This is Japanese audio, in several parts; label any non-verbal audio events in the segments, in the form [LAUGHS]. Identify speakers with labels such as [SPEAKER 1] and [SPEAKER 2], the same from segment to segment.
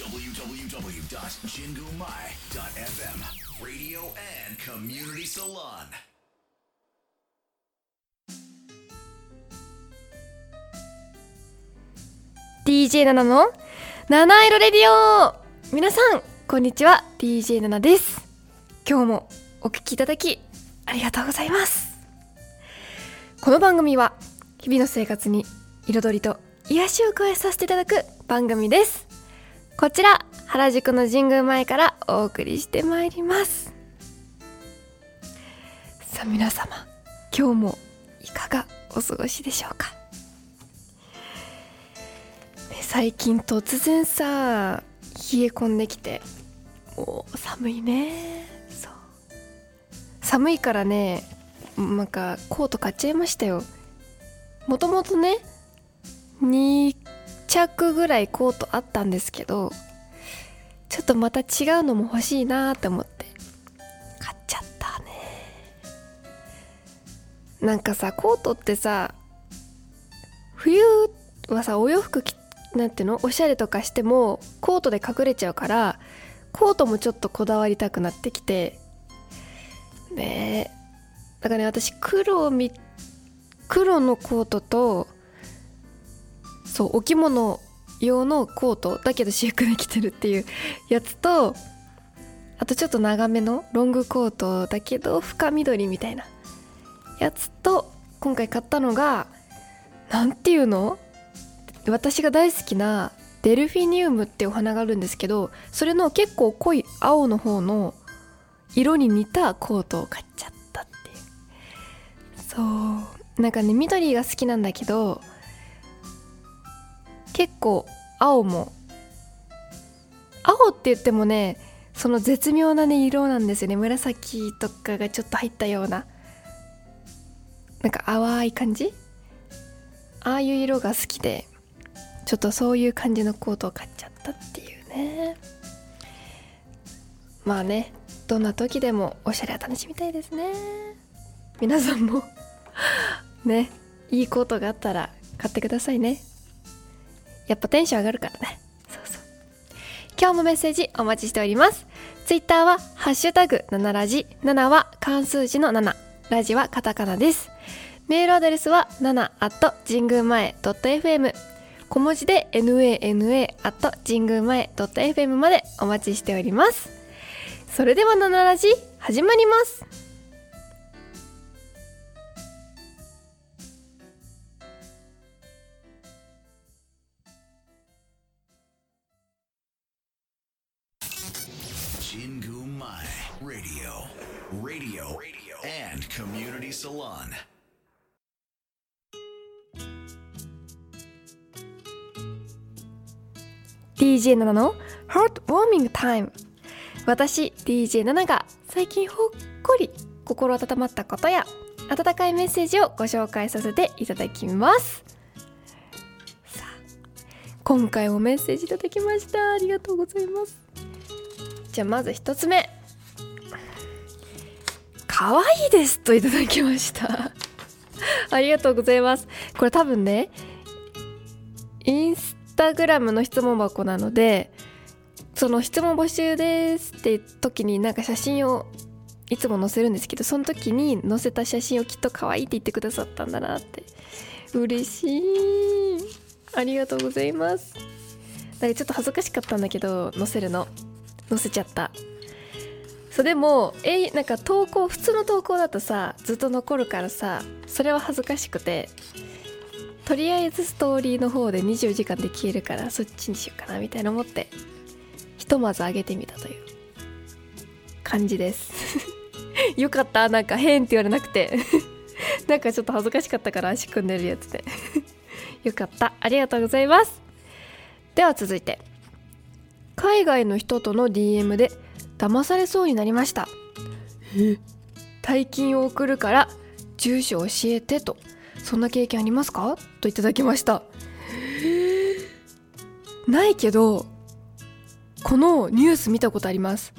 [SPEAKER 1] www.jingumai.fm Radio and Community Salon.
[SPEAKER 2] DJ7 の七色レディオ。皆さんこんにちは。DJ7 です。今日もお聞きいただきありがとうございます。この番組は日々の生活に彩りと癒しを加えさせていただく番組です。こちら原宿の神宮前からお送りしてまいります。さあ皆様今日もいかがお過ごしでしょうか？ね最近突然さ冷え込んできてもう寒いね。そう。寒いからねなんかコート買っちゃいましたよ。もともとね着ぐらいコートあったんですけどちょっとまた違うのも欲しいなって思って買っちゃったね。なんかさコートってさ冬はさお洋服着なんていうの？おしゃれとかしてもコートで隠れちゃうからコートもちょっとこだわりたくなってきてねえ。だからね私黒をみ黒のコートとそうお着物用のコートだけど私服で着てるっていうやつとあとちょっと長めのロングコートだけど深緑みたいなやつと今回買ったのがなんていうの？私が大好きなデルフィニウムってお花があるんですけどそれの結構濃い青の方の色に似たコートを買っちゃったっていう。そう。なんかね緑が好きなんだけど結構青も青って言ってもねその絶妙なね色なんですよね。紫とかがちょっと入ったようななんか淡い感じ？ああいう色が好きでちょっとそういう感じのコートを買っちゃったっていうね。まあねどんな時でもおしゃれを楽しみたいですね。皆さんもねいいコートがあったら買ってくださいね。やっぱテンション上がるからね。そうそう。今日もメッセージお待ちしております。ツイッターはハッシュタグ7ラジ7は漢数字の7ラジはカタカナです。メールアドレスは7 at 神宮前 .fm 小文字で nana at 神宮前 .fm までお待ちしております。それでは7ラジ始まります。Salon！DJ7 の Heart Warming Time. 私 DJ7 が最近ほっこり心温まったことや温かいメッセージをご紹介させていただきます。さあ今回もメッセージいただきました。ありがとうございます。じゃあまず一つ目。可愛いですといただきました。[LAUGHS] ありがとうございます。これ多分ねインスタグラムの質問箱なのでその質問募集ですって時になんか写真をいつも載せるんですけどその時に載せた写真をきっと可愛いって言ってくださったんだなって。嬉しい。ありがとうございます。なんかちょっと恥ずかしかったんだけど載せるの。載せちゃった。そうでもえなんか投稿普通の投稿だとさずっと残るからさそれは恥ずかしくてとりあえずストーリーの方で24時間で消えるからそっちにしようかなみたいな思ってひとまず上げてみたという感じです。[LAUGHS] よかったなんか変って言われなくて。[LAUGHS] なんかちょっと恥ずかしかったから足組んでるやつで。[LAUGHS] よかった。ありがとうございます。では続いて海外の人との DM で騙されそうになりました。大金を送るから住所教えてと。そんな経験ありますか？といただきました。ないけどこのニュース見たことあります。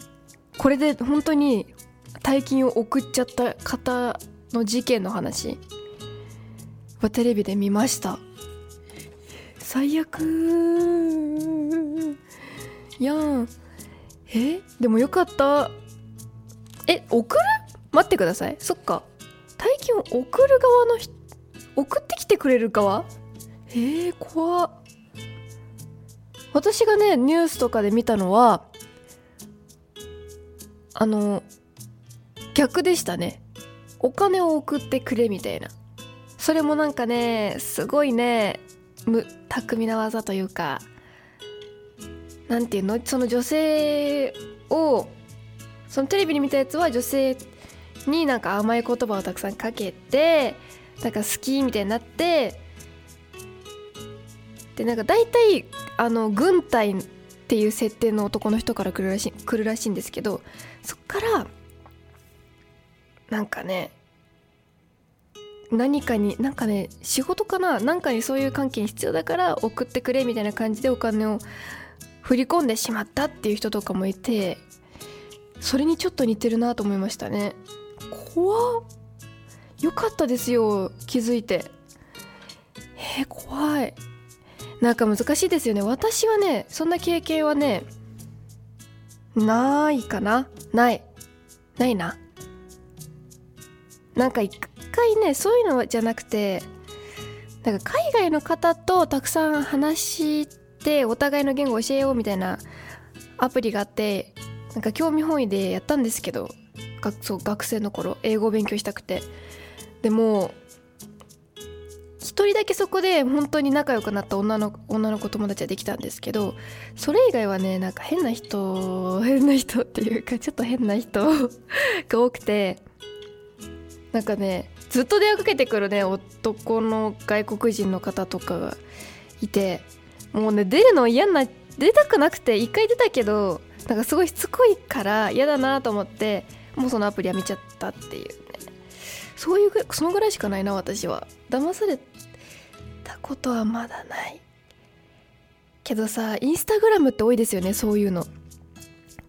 [SPEAKER 2] これで本当に大金を送っちゃった方の事件の話。はテレビで見ました。最悪。やんえ？でもよかった。え送る？待ってください。そっか。大金を送る側の人送ってきてくれる側？えー、怖っ。私がねニュースとかで見たのはあの逆でしたね。お金を送ってくれみたいな。それもなんかねすごいねむ巧みな技というか。なんていうの？その女性をそのテレビに見たやつは女性になんか甘い言葉をたくさんかけてなんか好きみたいになってでなんか大体あの軍隊っていう設定の男の人から来るらしい来るらしいんですけどそっからなんかね何かになんかね仕事かな？なんかにそういう関係に必要だから送ってくれみたいな感じでお金を振り込んでしまったっていう人とかもいてそれにちょっと似てるなと思いましたね。怖っ。よかったですよ気づいて。えー、怖い。なんか難しいですよね。私はねそんな経験はねないかな。ない。ないな。なんか一回ねそういうのじゃなくてなんか海外の方とたくさん話してお互いの言語教えようみたいなアプリがあってなんか興味本位でやったんですけどそう学生の頃英語を勉強したくて。でも一人だけそこで本当に仲良くなった女の女の子友達はできたんですけどそれ以外はねなんか変な人変な人っていうかちょっと変な人 [LAUGHS] が多くてなんかねずっと電話かけてくるね男の外国人の方とかがいてもうね出るの嫌な出たくなくて一回出たけどなんかすごいしつこいから嫌だなと思ってもうそのアプリやめちゃったっていうね。そういうそのぐらいしかないな私は。騙されたことはまだない。けどさインスタグラムって多いですよねそういうの。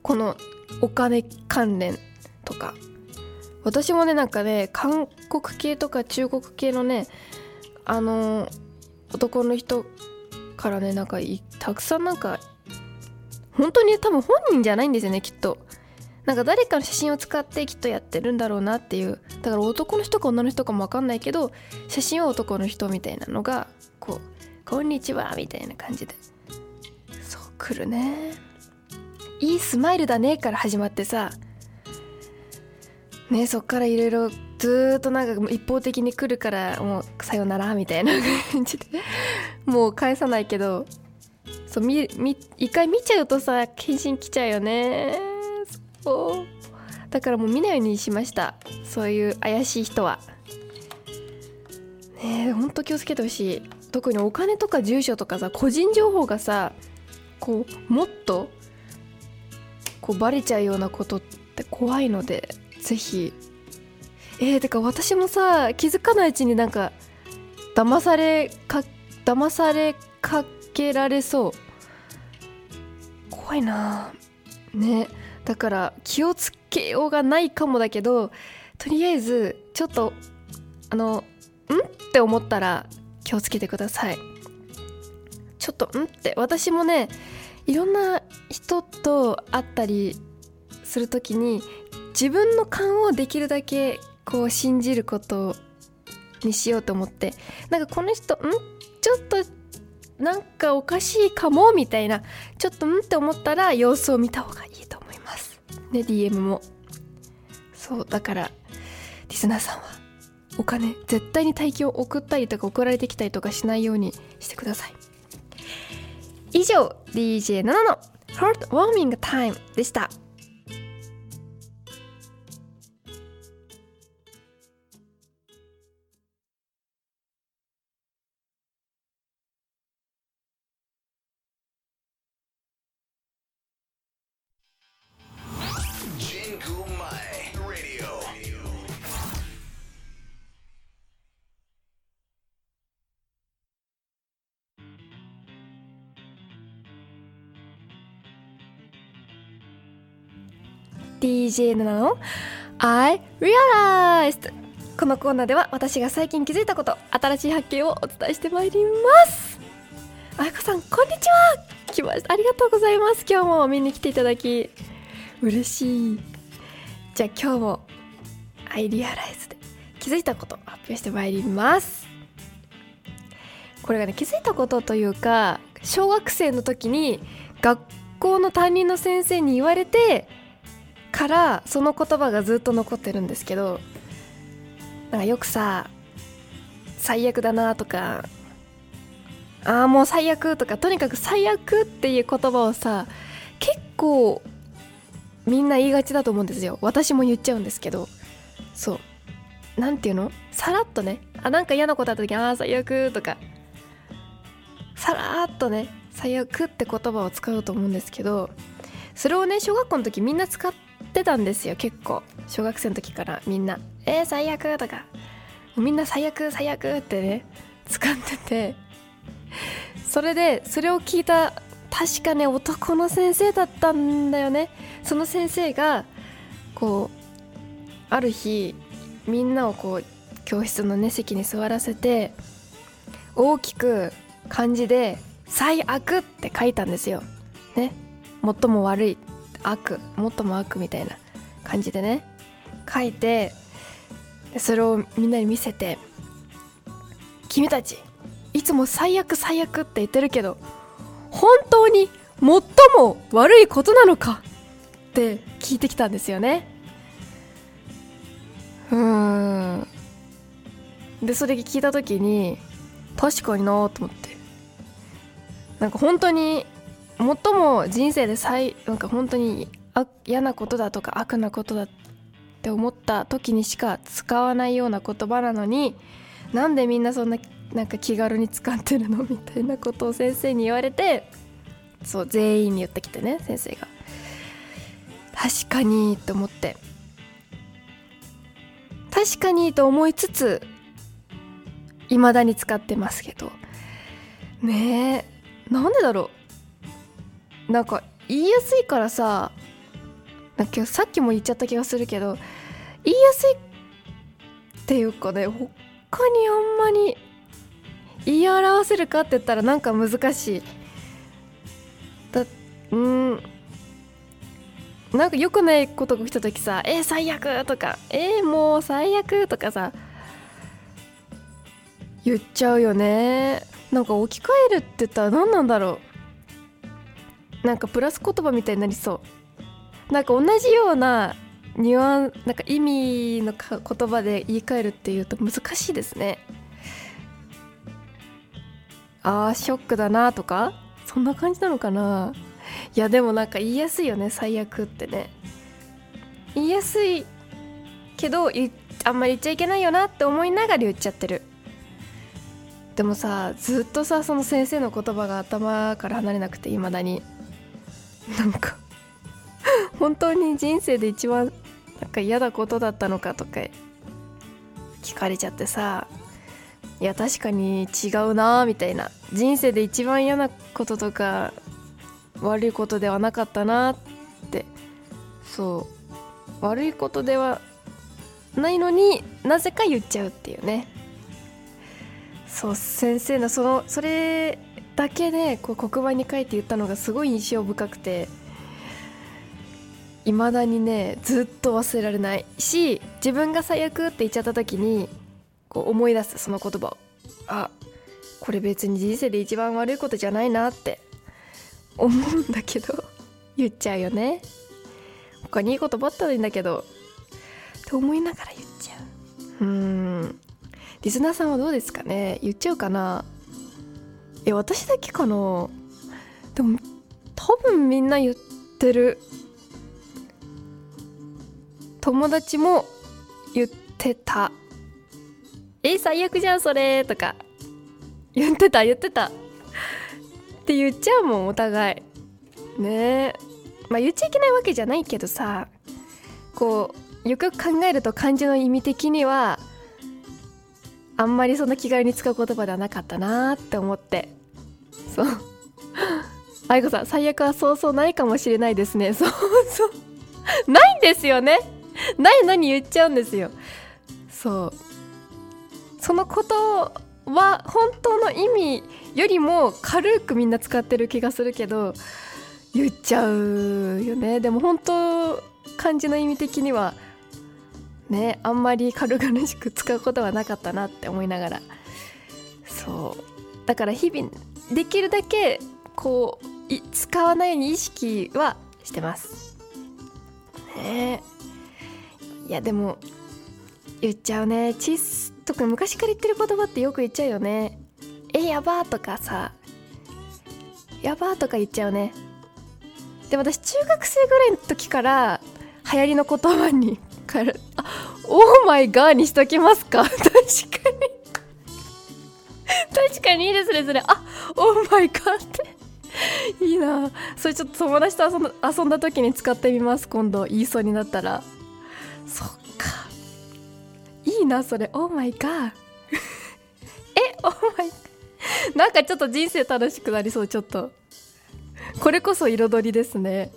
[SPEAKER 2] このお金関連とか。私もねなんかね韓国系とか中国系のねあの男の人からねなんかたくさんなんか本当に多分本人じゃないんですよねきっと。なんか誰かの写真を使ってきっとやってるんだろうなっていう。だから男の人か女の人かも分かんないけど写真は男の人みたいなのがこう「こんにちは」みたいな感じで。そう来るね。いいスマイルだねから始まってさ。ねそっからいろいろずっとなんか一方的に来るからもうさよならみたいな感じで。もう返さないけどそうみみ一回見ちゃうとさ返信来ちゃうよね。そう。だからもう見ないようにしました。そういう怪しい人は。ねえほんと気をつけてほしい。特にお金とか住所とかさ個人情報がさこうもっとこうバレちゃうようなことって怖いのでぜひ。えー、てか私もさ気づかないうちになんか騙されか騙されかけられそう。怖いな。ね。だから気をつけようがないかもだけどとりあえずちょっとあのん？って思ったら気をつけてください。ちょっとん？って。私もねいろんな人と会ったりする時に自分の勘をできるだけこう信じることにしようと思って。なんかこの人ん？っちょっとなんかおかしいかもみたいなちょっとんって思ったら様子を見た方がいいと思います。ね DM も。そうだからリスナーさんはお金絶対に大金を送ったりとか送られてきたりとかしないようにしてください。以上 DJ7 の Heart Warming Time でした。DJ7 の I Realized」このコーナーでは私が最近気づいたこと新しい発見をお伝えしてまいります。あやこさんこんにちは。来ました。ありがとうございます。今日も見に来ていただき嬉しい。じゃあ今日もアイリアライズで気づいたこと発表してまいります。これがね気づいたことというか小学生の時に学校の担任の先生に言われてからその言葉がずっと残ってるんですけどなんかよくさ最悪だなとかああもう最悪とかとにかく最悪っていう言葉をさ結構みんな言いがちだと思うんですよ。私も言っちゃうんですけど。そう。なんていうの？さらっとね。あなんか嫌なことあった時ああ最悪とか。さらっとね最悪って言葉を使うと思うんですけどそれをね小学校の時みんな使ってたんですよ結構。小学生の時からみんな「えー、最悪」とか。みんな最悪最悪ってね使ってて。それでそれを聞いた確かね男の先生だったんだよね。その先生がこうある日みんなをこう教室のね席に座らせて大きく漢字で「最悪」って書いたんですよ。ね。最も悪い。悪最も悪みたいな感じでね書いてそれをみんなに見せて「君たちいつも最悪最悪って言ってるけど本当に最も悪いことなのか?」って聞いてきたんですよね。うんでそれ聞いた時に確かになと思ってなんか本当に最も人生で最なんか本当に嫌なことだとか悪なことだって思った時にしか使わないような言葉なのになんでみんなそんななんか気軽に使ってるの？みたいなことを先生に言われてそう全員に言ってきてね先生が。確かにと思って。確かにと思いつつ未だに使ってますけど。ねえなんでだろう？なんか言いやすいからさなんかさっきも言っちゃった気がするけど言いやすいっていうかね他にあんまり言い表せるかって言ったらなんか難しいだうんなんか良くないことが来た時さ「えー、最悪!」とか「えー、もう最悪!」とかさ言っちゃうよねなんか置き換えるって言ったら何なんだろうなんかプラス言葉みたいになりそう。なんか同じようなニュアンなんか意味の言葉で言い換えるっていうと難しいですね。あーショックだなとか？そんな感じなのかな？いやでもなんか言いやすいよね最悪ってね。言いやすいけどあんまり言っちゃいけないよなって思いながら言っちゃってる。でもさずっとさその先生の言葉が頭から離れなくていまだに。なんか [LAUGHS] 本当に人生で一番なんか嫌なことだったのかとか聞かれちゃってさいや確かに違うなみたいな。人生で一番嫌なこととか悪いことではなかったなって。そう。悪いことではないのになぜか言っちゃうっていうね。そう先生のそのそれだけでこう黒板に書いて言ったのがすごい印象深くていまだにねずっと忘れられないし自分が最悪って言っちゃった時にこう思い出すその言葉を。あこれ別に人生で一番悪いことじゃないなって思うんだけど [LAUGHS] 言っちゃうよね。他にいいことばったらいいんだけどって思いながら言っちゃう。うん。リスナーさんはどうですかね？言っちゃうかな？え私だけかな？でも多分みんな言ってる。友達も言ってた。え最悪じゃんそれとか。言ってた言ってた。って言っちゃうもんお互い。ね。えまあ言っちゃいけないわけじゃないけどさ。こうよく考えると漢字の意味的にはあんまりそんな気軽に使う言葉ではなかったなって思って。そう。愛子さん最悪はそうそうないかもしれないですね。そうそう。ないんですよね。ないのに言っちゃうんですよ。そう。そのことは本当の意味よりも軽くみんな使ってる気がするけど言っちゃうよね。でも本当漢字の意味的にはねあんまり軽々しく使うことはなかったなって思いながら。そう。だから日々できるだけこう使わないように意識はしてます。ね。いやでも言っちゃうね。チスとか昔から言ってる言葉ってよく言っちゃうよね。えやばーとかさ。やばーとか言っちゃうね。でも私中学生ぐらいの時から流行りの言葉に変えるあオーマイガーにしときますか？[LAUGHS] 確かに。確かにいいですねそれ。あオーマイガーって。いいな。それちょっと友達と遊んだ遊んだ時に使ってみます。今度言いそうになったら。そっか。いいなそれ。オーマイガーえオーマイガーなんかちょっと人生楽しくなりそうちょっと。これこそ彩りですね。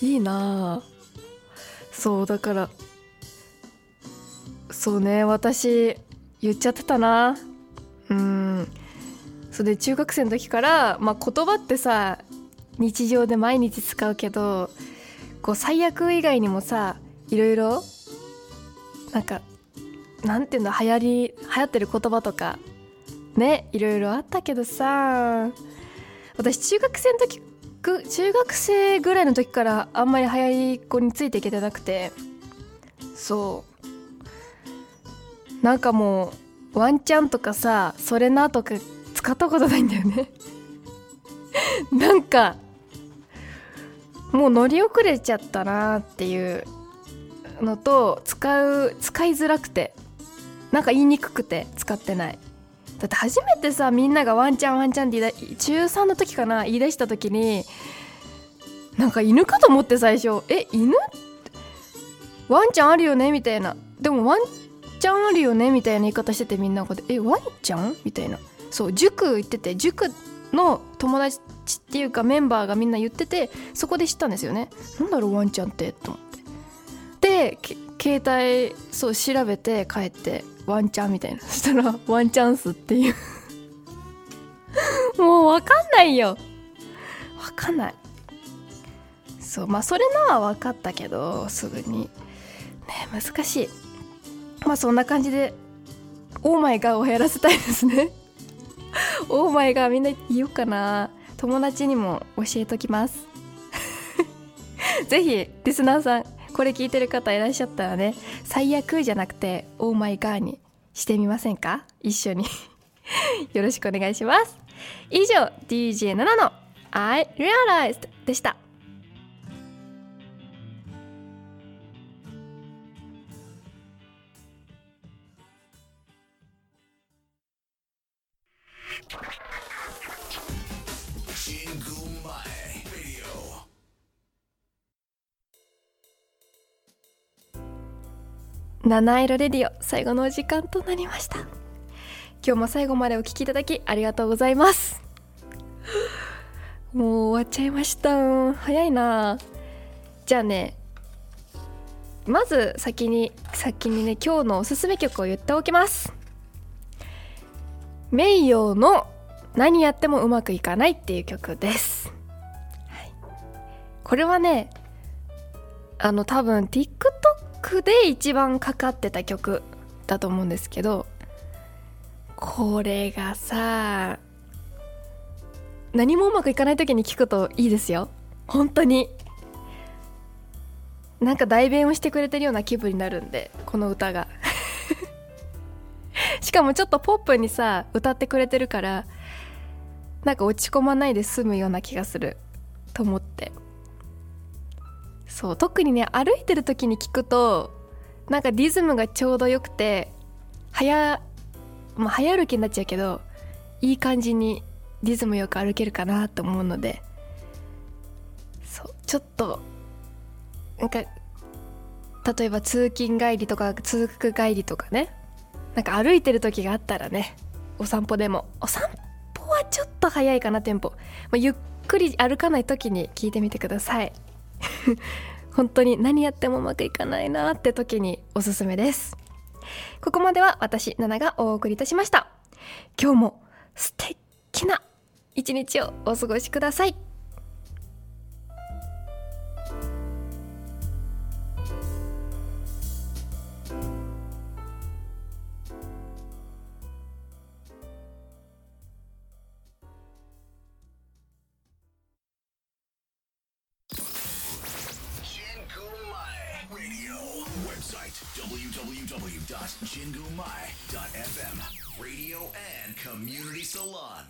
[SPEAKER 2] いいな。そうだからそうね私言っちゃってたな。うん。それで中学生の時から、まあ、言葉ってさ日常で毎日使うけどこう最悪以外にもさいろいろなんかなんていうの流行り流行ってる言葉とかねいろいろあったけどさ私中学生の時中学生ぐらいの時からあんまり流行り子についていけてなくてそう。なんかもうワンチャンとかさそれなとか使ったことないんだよね。[LAUGHS] なんかもう乗り遅れちゃったなっていうのと使う使いづらくてなんか言いにくくて使ってない。だって初めてさみんながワンチャンワンチャンって中3の時かな言い出した時になんか犬かと思って最初。え犬？ワンチャンあるよね？みたいな。でもワンチャンあるよねみたいな言い方しててみんなこでえワンチャン？みたいな。そう塾行ってて塾の友達っていうかメンバーがみんな言っててそこで知ったんですよね。なんだろうワンチャンって？と思って。で携帯そう調べて帰ってワンチャンみたいな。そしたらワンチャンスっていう。[LAUGHS] もう分かんないよ。分かんない。そうまあそれのは分かったけどすぐに。ね難しい。まあそんな感じでオーマイガーをやらせたいですね。オーマイガーみんな言おうかな。友達にも教えときます。[LAUGHS] ぜひリスナーさんこれ聞いてる方いらっしゃったらね最悪じゃなくてオーマイガーにしてみませんか？一緒に。[LAUGHS] よろしくお願いします。以上 DJ7 の I Realized でした。七色レディオ最後のお時間となりました。今日も最後までお聴きいただきありがとうございます。もう終わっちゃいました。早いな。じゃあねまず先に先にね今日のおすすめ曲を言っておきます。名誉の何やってもうまくいかないっていう曲です、はい、これはねあの多分 TikTok クで一番かかってた曲だと思うんですけどこれがさ何もうまくいかない時に聞くといいですよ。本当に。なんか代弁をしてくれてるような気分になるんでこの歌が。[LAUGHS] しかもちょっとポップにさ歌ってくれてるからなんか落ち込まないで済むような気がすると思って。そう特にね歩いてる時に聞くとなんかリズムがちょうどよくて早まあ早歩きになっちゃうけどいい感じにリズムよく歩けるかなと思うのでそうちょっとなんか例えば通勤帰りとか通学帰りとかねなんか歩いてる時があったらねお散歩でもお散歩はちょっと早いかなテンポ、まあ、ゆっくり歩かない時に聞いてみてください。本当に何やってもうまくいかないなって時におすすめです。ここまでは私ナナがお送りいたしました。今日も素敵な一日をお過ごしください。
[SPEAKER 1] www.jingumai.fm Radio and Community Salon